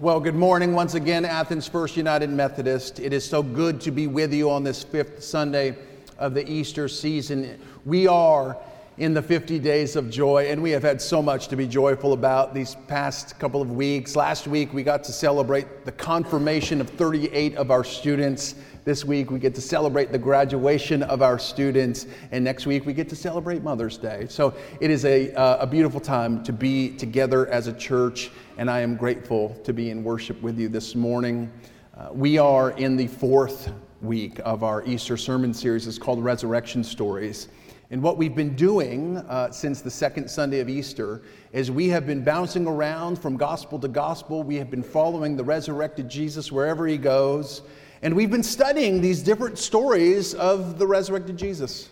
Well, good morning once again, Athens First United Methodist. It is so good to be with you on this fifth Sunday of the Easter season. We are in the 50 days of joy, and we have had so much to be joyful about these past couple of weeks. Last week, we got to celebrate the confirmation of 38 of our students. This week, we get to celebrate the graduation of our students, and next week, we get to celebrate Mother's Day. So it is a, uh, a beautiful time to be together as a church, and I am grateful to be in worship with you this morning. Uh, we are in the fourth week of our Easter sermon series. It's called Resurrection Stories. And what we've been doing uh, since the second Sunday of Easter is we have been bouncing around from gospel to gospel. We have been following the resurrected Jesus wherever he goes. And we've been studying these different stories of the resurrected Jesus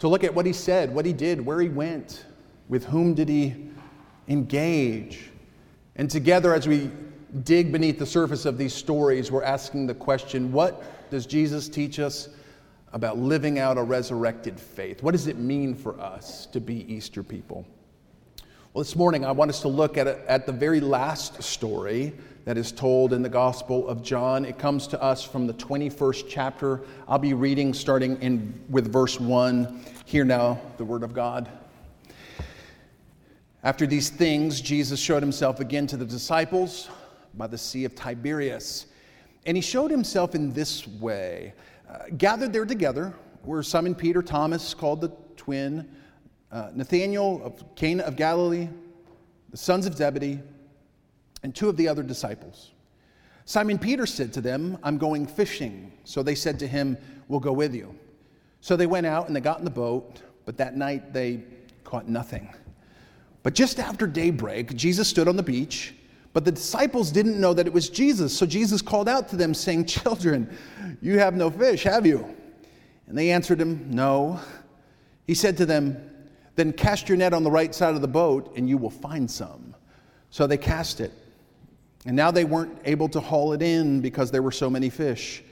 to look at what he said, what he did, where he went, with whom did he engage. And together, as we dig beneath the surface of these stories, we're asking the question what does Jesus teach us about living out a resurrected faith? What does it mean for us to be Easter people? Well, this morning I want us to look at, at the very last story that is told in the Gospel of John. It comes to us from the 21st chapter. I'll be reading starting in, with verse 1. Hear now the word of God. After these things, Jesus showed himself again to the disciples by the Sea of Tiberias. And he showed himself in this way. Uh, gathered there together were Simon Peter, Thomas, called the twin, uh, Nathanael of Cana of Galilee, the sons of Zebedee, and two of the other disciples. Simon Peter said to them, I'm going fishing. So they said to him, We'll go with you. So they went out and they got in the boat, but that night they caught nothing. But just after daybreak, Jesus stood on the beach, but the disciples didn't know that it was Jesus. So Jesus called out to them, saying, Children, you have no fish, have you? And they answered him, No. He said to them, Then cast your net on the right side of the boat, and you will find some. So they cast it. And now they weren't able to haul it in because there were so many fish.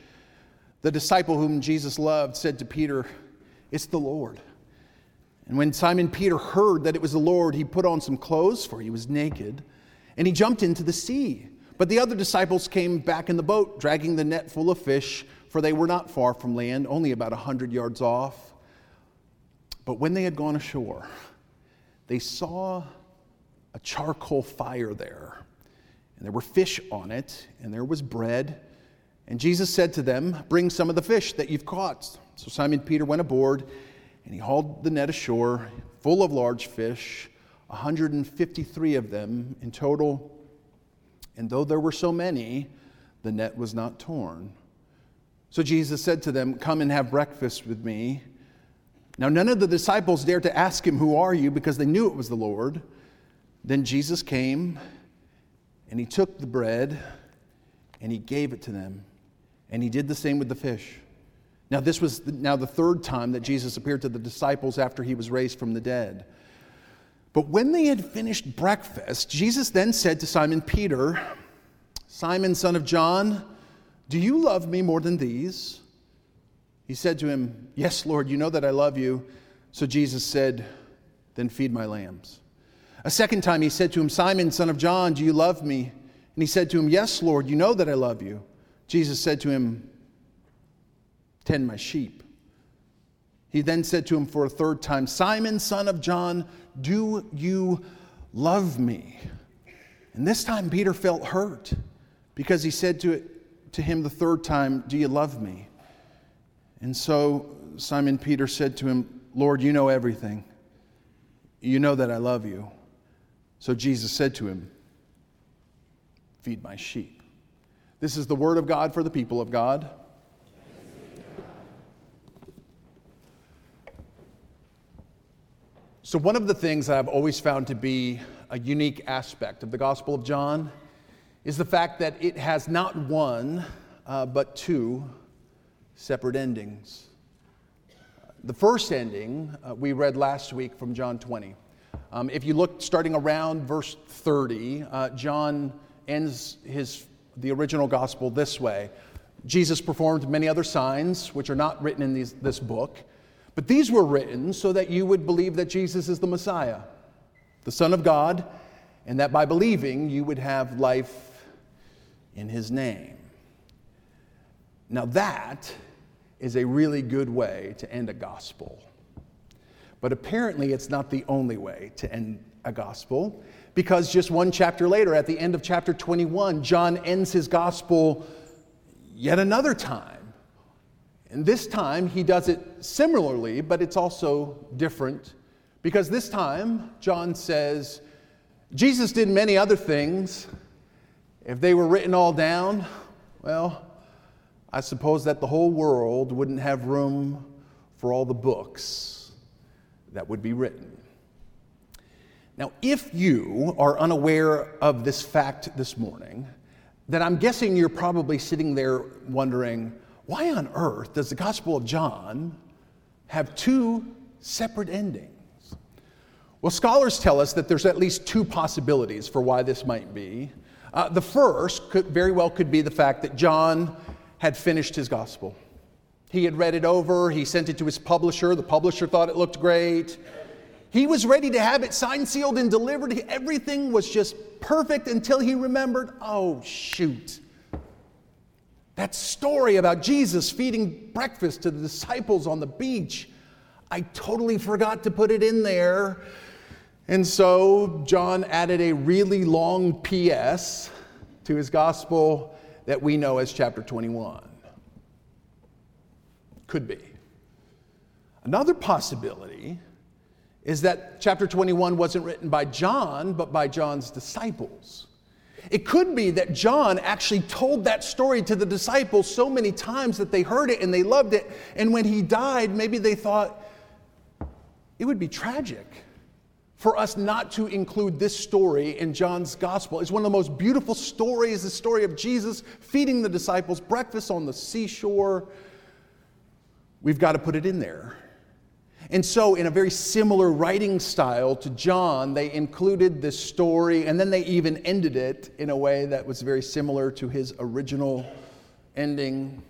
The disciple whom Jesus loved said to Peter, It's the Lord. And when Simon Peter heard that it was the Lord, he put on some clothes, for he was naked, and he jumped into the sea. But the other disciples came back in the boat, dragging the net full of fish, for they were not far from land, only about a hundred yards off. But when they had gone ashore, they saw a charcoal fire there and there were fish on it, and there was bread. And Jesus said to them, Bring some of the fish that you've caught. So Simon Peter went aboard, and he hauled the net ashore, full of large fish, 153 of them in total. And though there were so many, the net was not torn. So Jesus said to them, Come and have breakfast with me. Now, none of the disciples dared to ask him, Who are you? because they knew it was the Lord. Then Jesus came and he took the bread and he gave it to them. And he did the same with the fish. Now, this was now the third time that Jesus appeared to the disciples after he was raised from the dead. But when they had finished breakfast, Jesus then said to Simon Peter, Simon, son of John, do you love me more than these? He said to him, Yes, Lord, you know that I love you. So Jesus said, Then feed my lambs. A second time he said to him, Simon, son of John, do you love me? And he said to him, Yes, Lord, you know that I love you. Jesus said to him, Tend my sheep. He then said to him for a third time, Simon, son of John, do you love me? And this time Peter felt hurt because he said to, it, to him the third time, Do you love me? And so Simon Peter said to him, Lord, you know everything. You know that I love you. So Jesus said to him, Feed my sheep. This is the word of God for the people of God. So, one of the things that I've always found to be a unique aspect of the Gospel of John is the fact that it has not one, uh, but two separate endings. The first ending uh, we read last week from John 20. Um, if you look starting around verse 30, uh, John ends his, the original gospel this way Jesus performed many other signs, which are not written in these, this book, but these were written so that you would believe that Jesus is the Messiah, the Son of God, and that by believing you would have life in his name. Now, that is a really good way to end a gospel. But apparently, it's not the only way to end a gospel, because just one chapter later, at the end of chapter 21, John ends his gospel yet another time. And this time, he does it similarly, but it's also different, because this time, John says, Jesus did many other things. If they were written all down, well, I suppose that the whole world wouldn't have room for all the books that would be written. Now, if you are unaware of this fact this morning, then I'm guessing you're probably sitting there wondering, why on earth does the Gospel of John have two separate endings? Well, scholars tell us that there's at least two possibilities for why this might be. Uh, the first could, very well could be the fact that John had finished his gospel. He had read it over, he sent it to his publisher, the publisher thought it looked great. He was ready to have it signed, sealed, and delivered. Everything was just perfect until he remembered oh, shoot. That story about Jesus feeding breakfast to the disciples on the beach, I totally forgot to put it in there. And so John added a really long PS to his gospel that we know as chapter 21. Could be. Another possibility is that chapter 21 wasn't written by John, but by John's disciples. It could be that John actually told that story to the disciples so many times that they heard it and they loved it. And when he died, maybe they thought it would be tragic for us not to include this story in John's gospel. It's one of the most beautiful stories, the story of Jesus feeding the disciples breakfast on the seashore. We've got to put it in there. And so, in a very similar writing style to John, they included this story and then they even ended it in a way that was very similar to his original ending.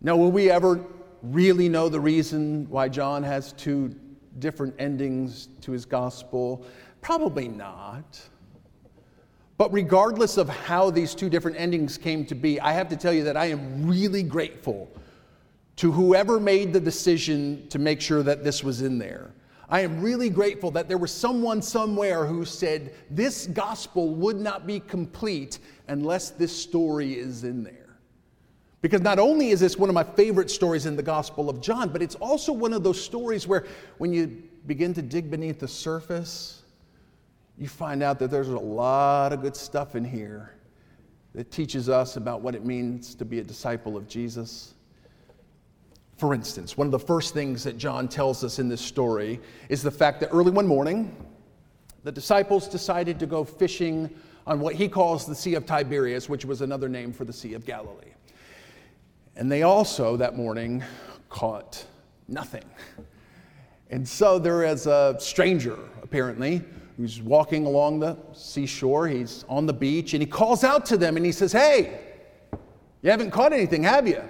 Now, will we ever really know the reason why John has two different endings to his gospel? Probably not. But regardless of how these two different endings came to be, I have to tell you that I am really grateful to whoever made the decision to make sure that this was in there. I am really grateful that there was someone somewhere who said, This gospel would not be complete unless this story is in there. Because not only is this one of my favorite stories in the Gospel of John, but it's also one of those stories where when you begin to dig beneath the surface, you find out that there's a lot of good stuff in here that teaches us about what it means to be a disciple of Jesus. For instance, one of the first things that John tells us in this story is the fact that early one morning, the disciples decided to go fishing on what he calls the Sea of Tiberias, which was another name for the Sea of Galilee. And they also that morning caught nothing. And so there is a stranger, apparently, who's walking along the seashore. He's on the beach and he calls out to them and he says, Hey, you haven't caught anything, have you?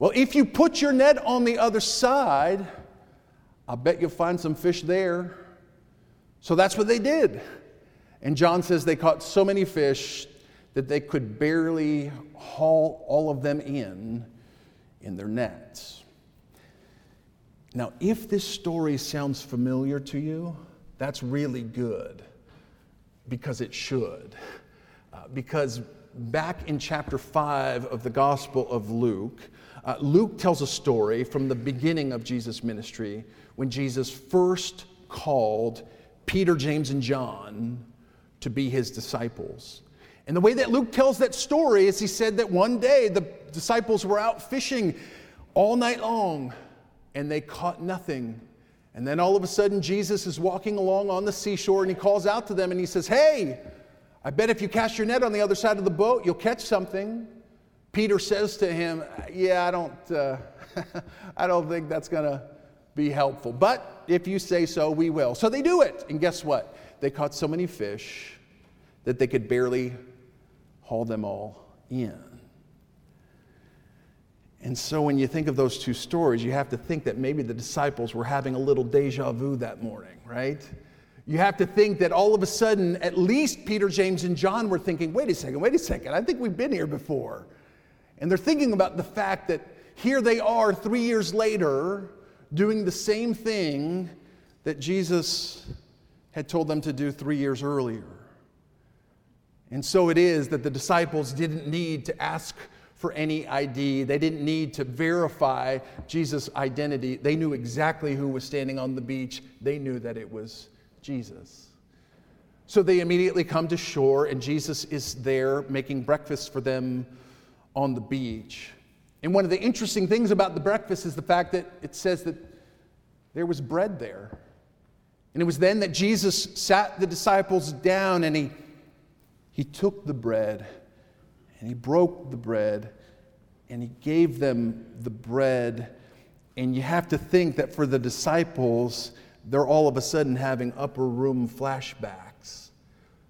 Well, if you put your net on the other side, I bet you'll find some fish there. So that's what they did. And John says they caught so many fish that they could barely haul all of them in in their nets. Now, if this story sounds familiar to you, that's really good because it should. Uh, because back in chapter 5 of the Gospel of Luke, uh, Luke tells a story from the beginning of Jesus' ministry when Jesus first called Peter, James, and John to be his disciples. And the way that Luke tells that story is he said that one day the disciples were out fishing all night long and they caught nothing. And then all of a sudden, Jesus is walking along on the seashore and he calls out to them and he says, Hey, I bet if you cast your net on the other side of the boat, you'll catch something. Peter says to him, Yeah, I don't, uh, I don't think that's going to be helpful. But if you say so, we will. So they do it. And guess what? They caught so many fish that they could barely haul them all in. And so when you think of those two stories, you have to think that maybe the disciples were having a little deja vu that morning, right? You have to think that all of a sudden, at least Peter, James, and John were thinking, wait a second, wait a second, I think we've been here before. And they're thinking about the fact that here they are three years later doing the same thing that Jesus had told them to do three years earlier. And so it is that the disciples didn't need to ask for any ID. They didn't need to verify Jesus' identity. They knew exactly who was standing on the beach. They knew that it was Jesus. So they immediately come to shore, and Jesus is there making breakfast for them on the beach. And one of the interesting things about the breakfast is the fact that it says that there was bread there. And it was then that Jesus sat the disciples down and he, he took the bread and he broke the bread and he gave them the bread. And you have to think that for the disciples, they're all of a sudden having upper room flashbacks.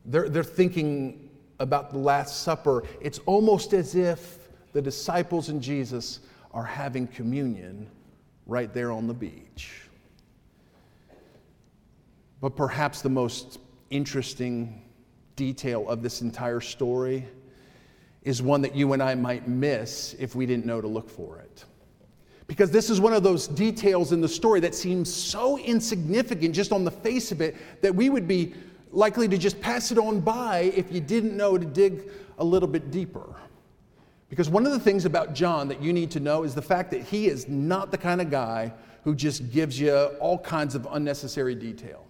They're, they're thinking about the Last Supper. It's almost as if the disciples and Jesus are having communion right there on the beach. But perhaps the most interesting detail of this entire story is one that you and I might miss if we didn't know to look for it. Because this is one of those details in the story that seems so insignificant just on the face of it that we would be likely to just pass it on by if you didn't know to dig a little bit deeper. Because one of the things about John that you need to know is the fact that he is not the kind of guy who just gives you all kinds of unnecessary detail.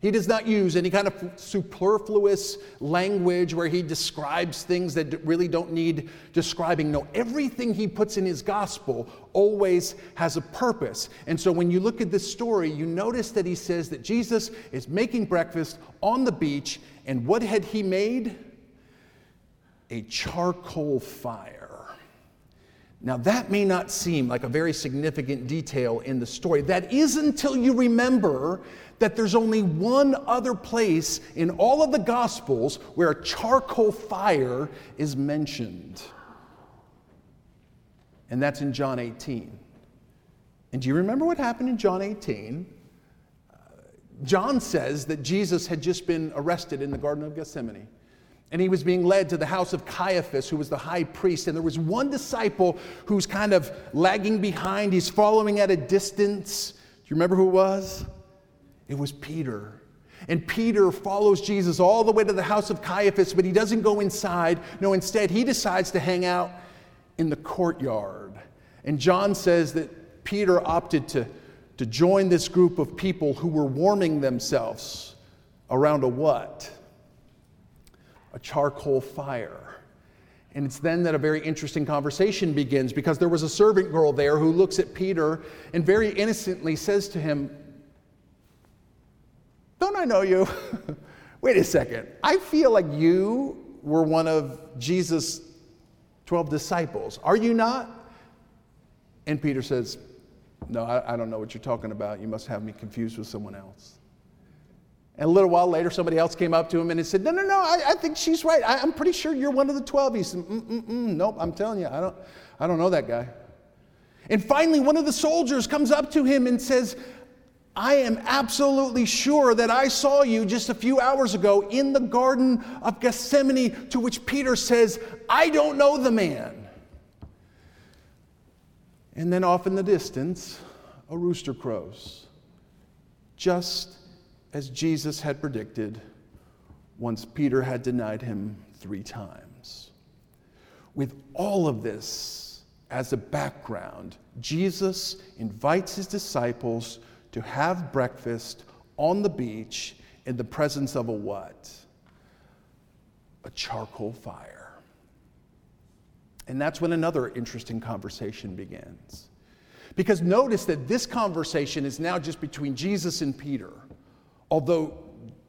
He does not use any kind of superfluous language where he describes things that really don't need describing. No, everything he puts in his gospel always has a purpose. And so when you look at this story, you notice that he says that Jesus is making breakfast on the beach, and what had he made? A charcoal fire. Now, that may not seem like a very significant detail in the story. That is until you remember that there's only one other place in all of the Gospels where a charcoal fire is mentioned. And that's in John 18. And do you remember what happened in John 18? Uh, John says that Jesus had just been arrested in the Garden of Gethsemane. And he was being led to the house of Caiaphas, who was the high priest. And there was one disciple who's kind of lagging behind. He's following at a distance. Do you remember who it was? It was Peter. And Peter follows Jesus all the way to the house of Caiaphas, but he doesn't go inside. No, instead, he decides to hang out in the courtyard. And John says that Peter opted to, to join this group of people who were warming themselves around a what? A charcoal fire. And it's then that a very interesting conversation begins because there was a servant girl there who looks at Peter and very innocently says to him, Don't I know you? Wait a second. I feel like you were one of Jesus' 12 disciples. Are you not? And Peter says, No, I, I don't know what you're talking about. You must have me confused with someone else. And a little while later, somebody else came up to him and said, No, no, no, I, I think she's right. I, am pretty sure you're one of the 12. He said, Mm-mm-mm, Nope, I'm telling you, I don't, I don't know that guy. And finally, one of the soldiers comes up to him and says, I am absolutely sure that I saw you just a few hours ago in the Garden of Gethsemane, to which Peter says, I don't know the man. And then off in the distance, a rooster crows, just as Jesus had predicted once Peter had denied him three times. With all of this as a background, Jesus invites his disciples to have breakfast on the beach in the presence of a what? A charcoal fire. And that's when another interesting conversation begins. Because notice that this conversation is now just between Jesus and Peter. Although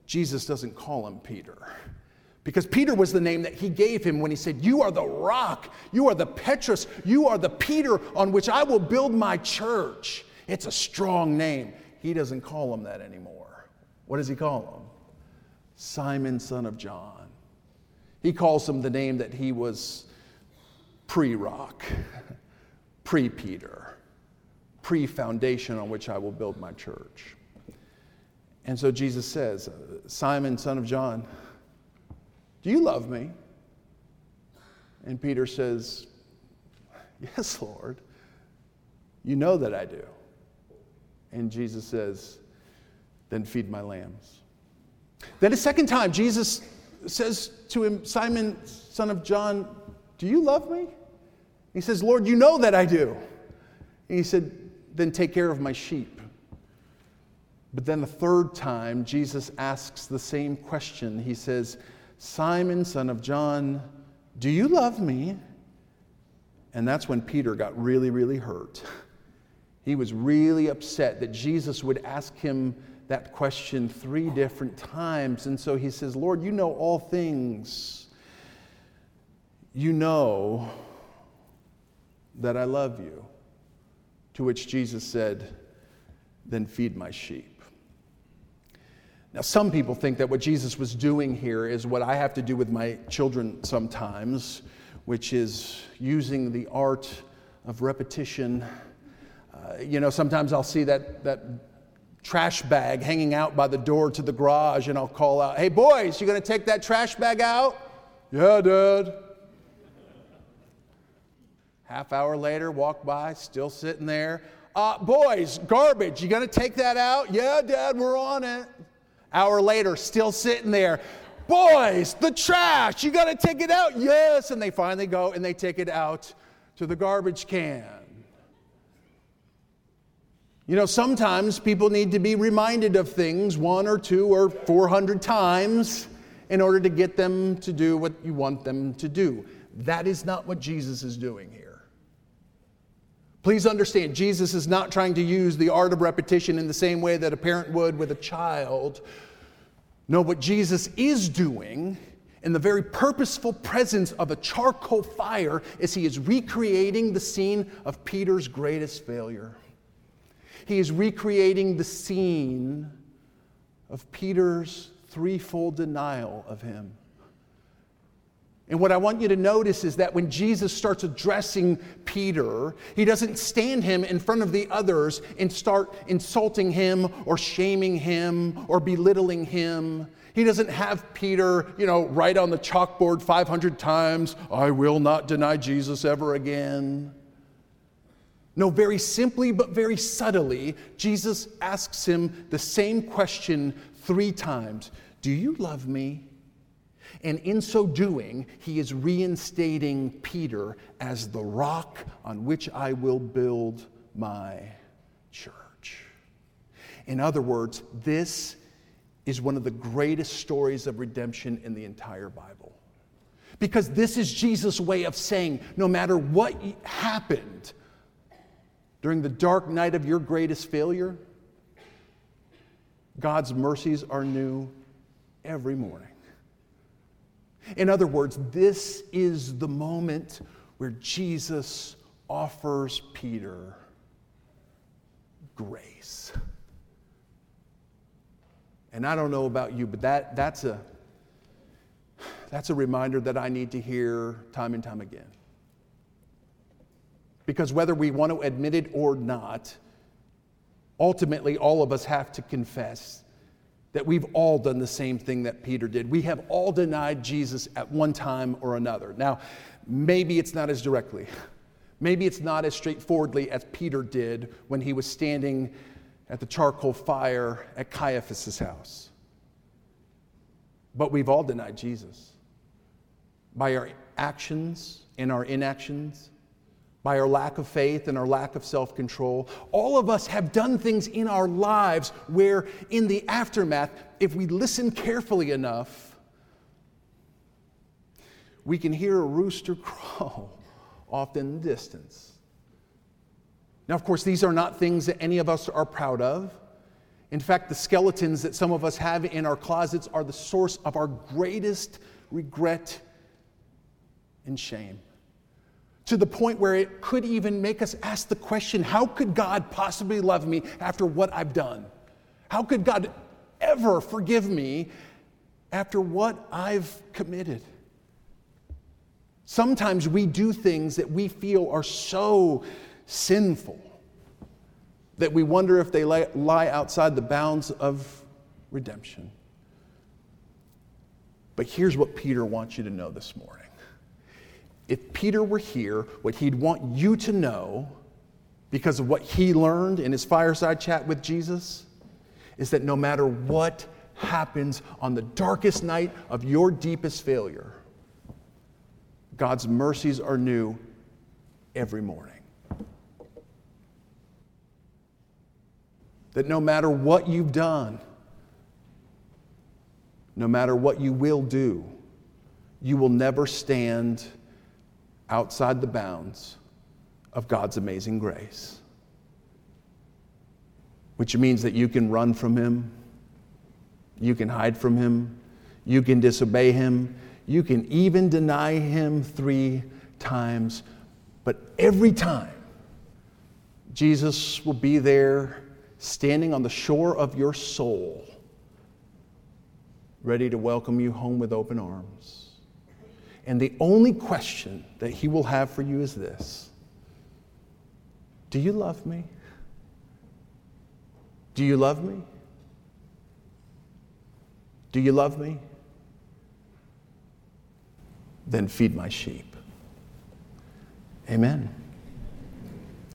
Jesus doesn't call him Peter. Because Peter was the name that he gave him when he said, You are the rock, you are the Petrus, you are the Peter on which I will build my church. It's a strong name. He doesn't call him that anymore. What does he call him? Simon, son of John. He calls him the name that he was pre rock, pre Peter, pre foundation on which I will build my church. And so Jesus says, Simon, son of John, do you love me? And Peter says, Yes, Lord. You know that I do. And Jesus says, Then feed my lambs. Then a second time, Jesus says to him, Simon, son of John, do you love me? He says, Lord, you know that I do. And he said, Then take care of my sheep. But then the third time, Jesus asks the same question. He says, Simon, son of John, do you love me? And that's when Peter got really, really hurt. He was really upset that Jesus would ask him that question three different times. And so he says, Lord, you know all things. You know that I love you. To which Jesus said, Then feed my sheep. Now, some people think that what Jesus was doing here is what I have to do with my children sometimes, which is using the art of repetition. Uh, you know, sometimes I'll see that, that trash bag hanging out by the door to the garage, and I'll call out, Hey, boys, you gonna take that trash bag out? Yeah, Dad. Half hour later, walk by, still sitting there. Uh, boys, garbage, you gonna take that out? Yeah, Dad, we're on it. Hour later, still sitting there. Boys, the trash, you gotta take it out? Yes. And they finally go and they take it out to the garbage can. You know, sometimes people need to be reminded of things one or two or 400 times in order to get them to do what you want them to do. That is not what Jesus is doing here. Please understand, Jesus is not trying to use the art of repetition in the same way that a parent would with a child. No, what Jesus is doing in the very purposeful presence of a charcoal fire is he is recreating the scene of Peter's greatest failure. He is recreating the scene of Peter's threefold denial of him. And what I want you to notice is that when Jesus starts addressing Peter, he doesn't stand him in front of the others and start insulting him or shaming him or belittling him. He doesn't have Peter, you know, write on the chalkboard 500 times, I will not deny Jesus ever again. No, very simply but very subtly, Jesus asks him the same question three times Do you love me? And in so doing, he is reinstating Peter as the rock on which I will build my church. In other words, this is one of the greatest stories of redemption in the entire Bible. Because this is Jesus' way of saying no matter what happened, during the dark night of your greatest failure, God's mercies are new every morning. In other words, this is the moment where Jesus offers Peter grace. And I don't know about you, but that, that's, a, that's a reminder that I need to hear time and time again. Because whether we want to admit it or not, ultimately all of us have to confess that we've all done the same thing that Peter did. We have all denied Jesus at one time or another. Now, maybe it's not as directly, maybe it's not as straightforwardly as Peter did when he was standing at the charcoal fire at Caiaphas's house. But we've all denied Jesus by our actions and our inactions by our lack of faith and our lack of self control. All of us have done things in our lives where, in the aftermath, if we listen carefully enough, we can hear a rooster crow off in the distance. Now, of course, these are not things that any of us are proud of. In fact, the skeletons that some of us have in our closets are the source of our greatest regret and shame to the point where it could even make us ask the question how could God possibly love me after what I've done? How could God ever forgive me after what I've committed? Sometimes we do things that we feel are so sinful that we wonder if they lie outside the bounds of redemption. But here's what Peter wants you to know this morning. If Peter were here, what he'd want you to know, because of what he learned in his fireside chat with Jesus, is that no matter what happens on the darkest night of your deepest failure, God's mercies are new every morning. That no matter what you've done, no matter what you will do, you will never stand outside the bounds of God's amazing grace. Which means that you can run from Him, you can hide from Him, you can disobey Him, you can even deny Him three times. But every time, Jesus will be there standing on the shore of your soul, ready to welcome you home with open arms. And the only question that He will have for you is this Do you love me? Do you love me? Do you love me? Then feed my sheep. Amen.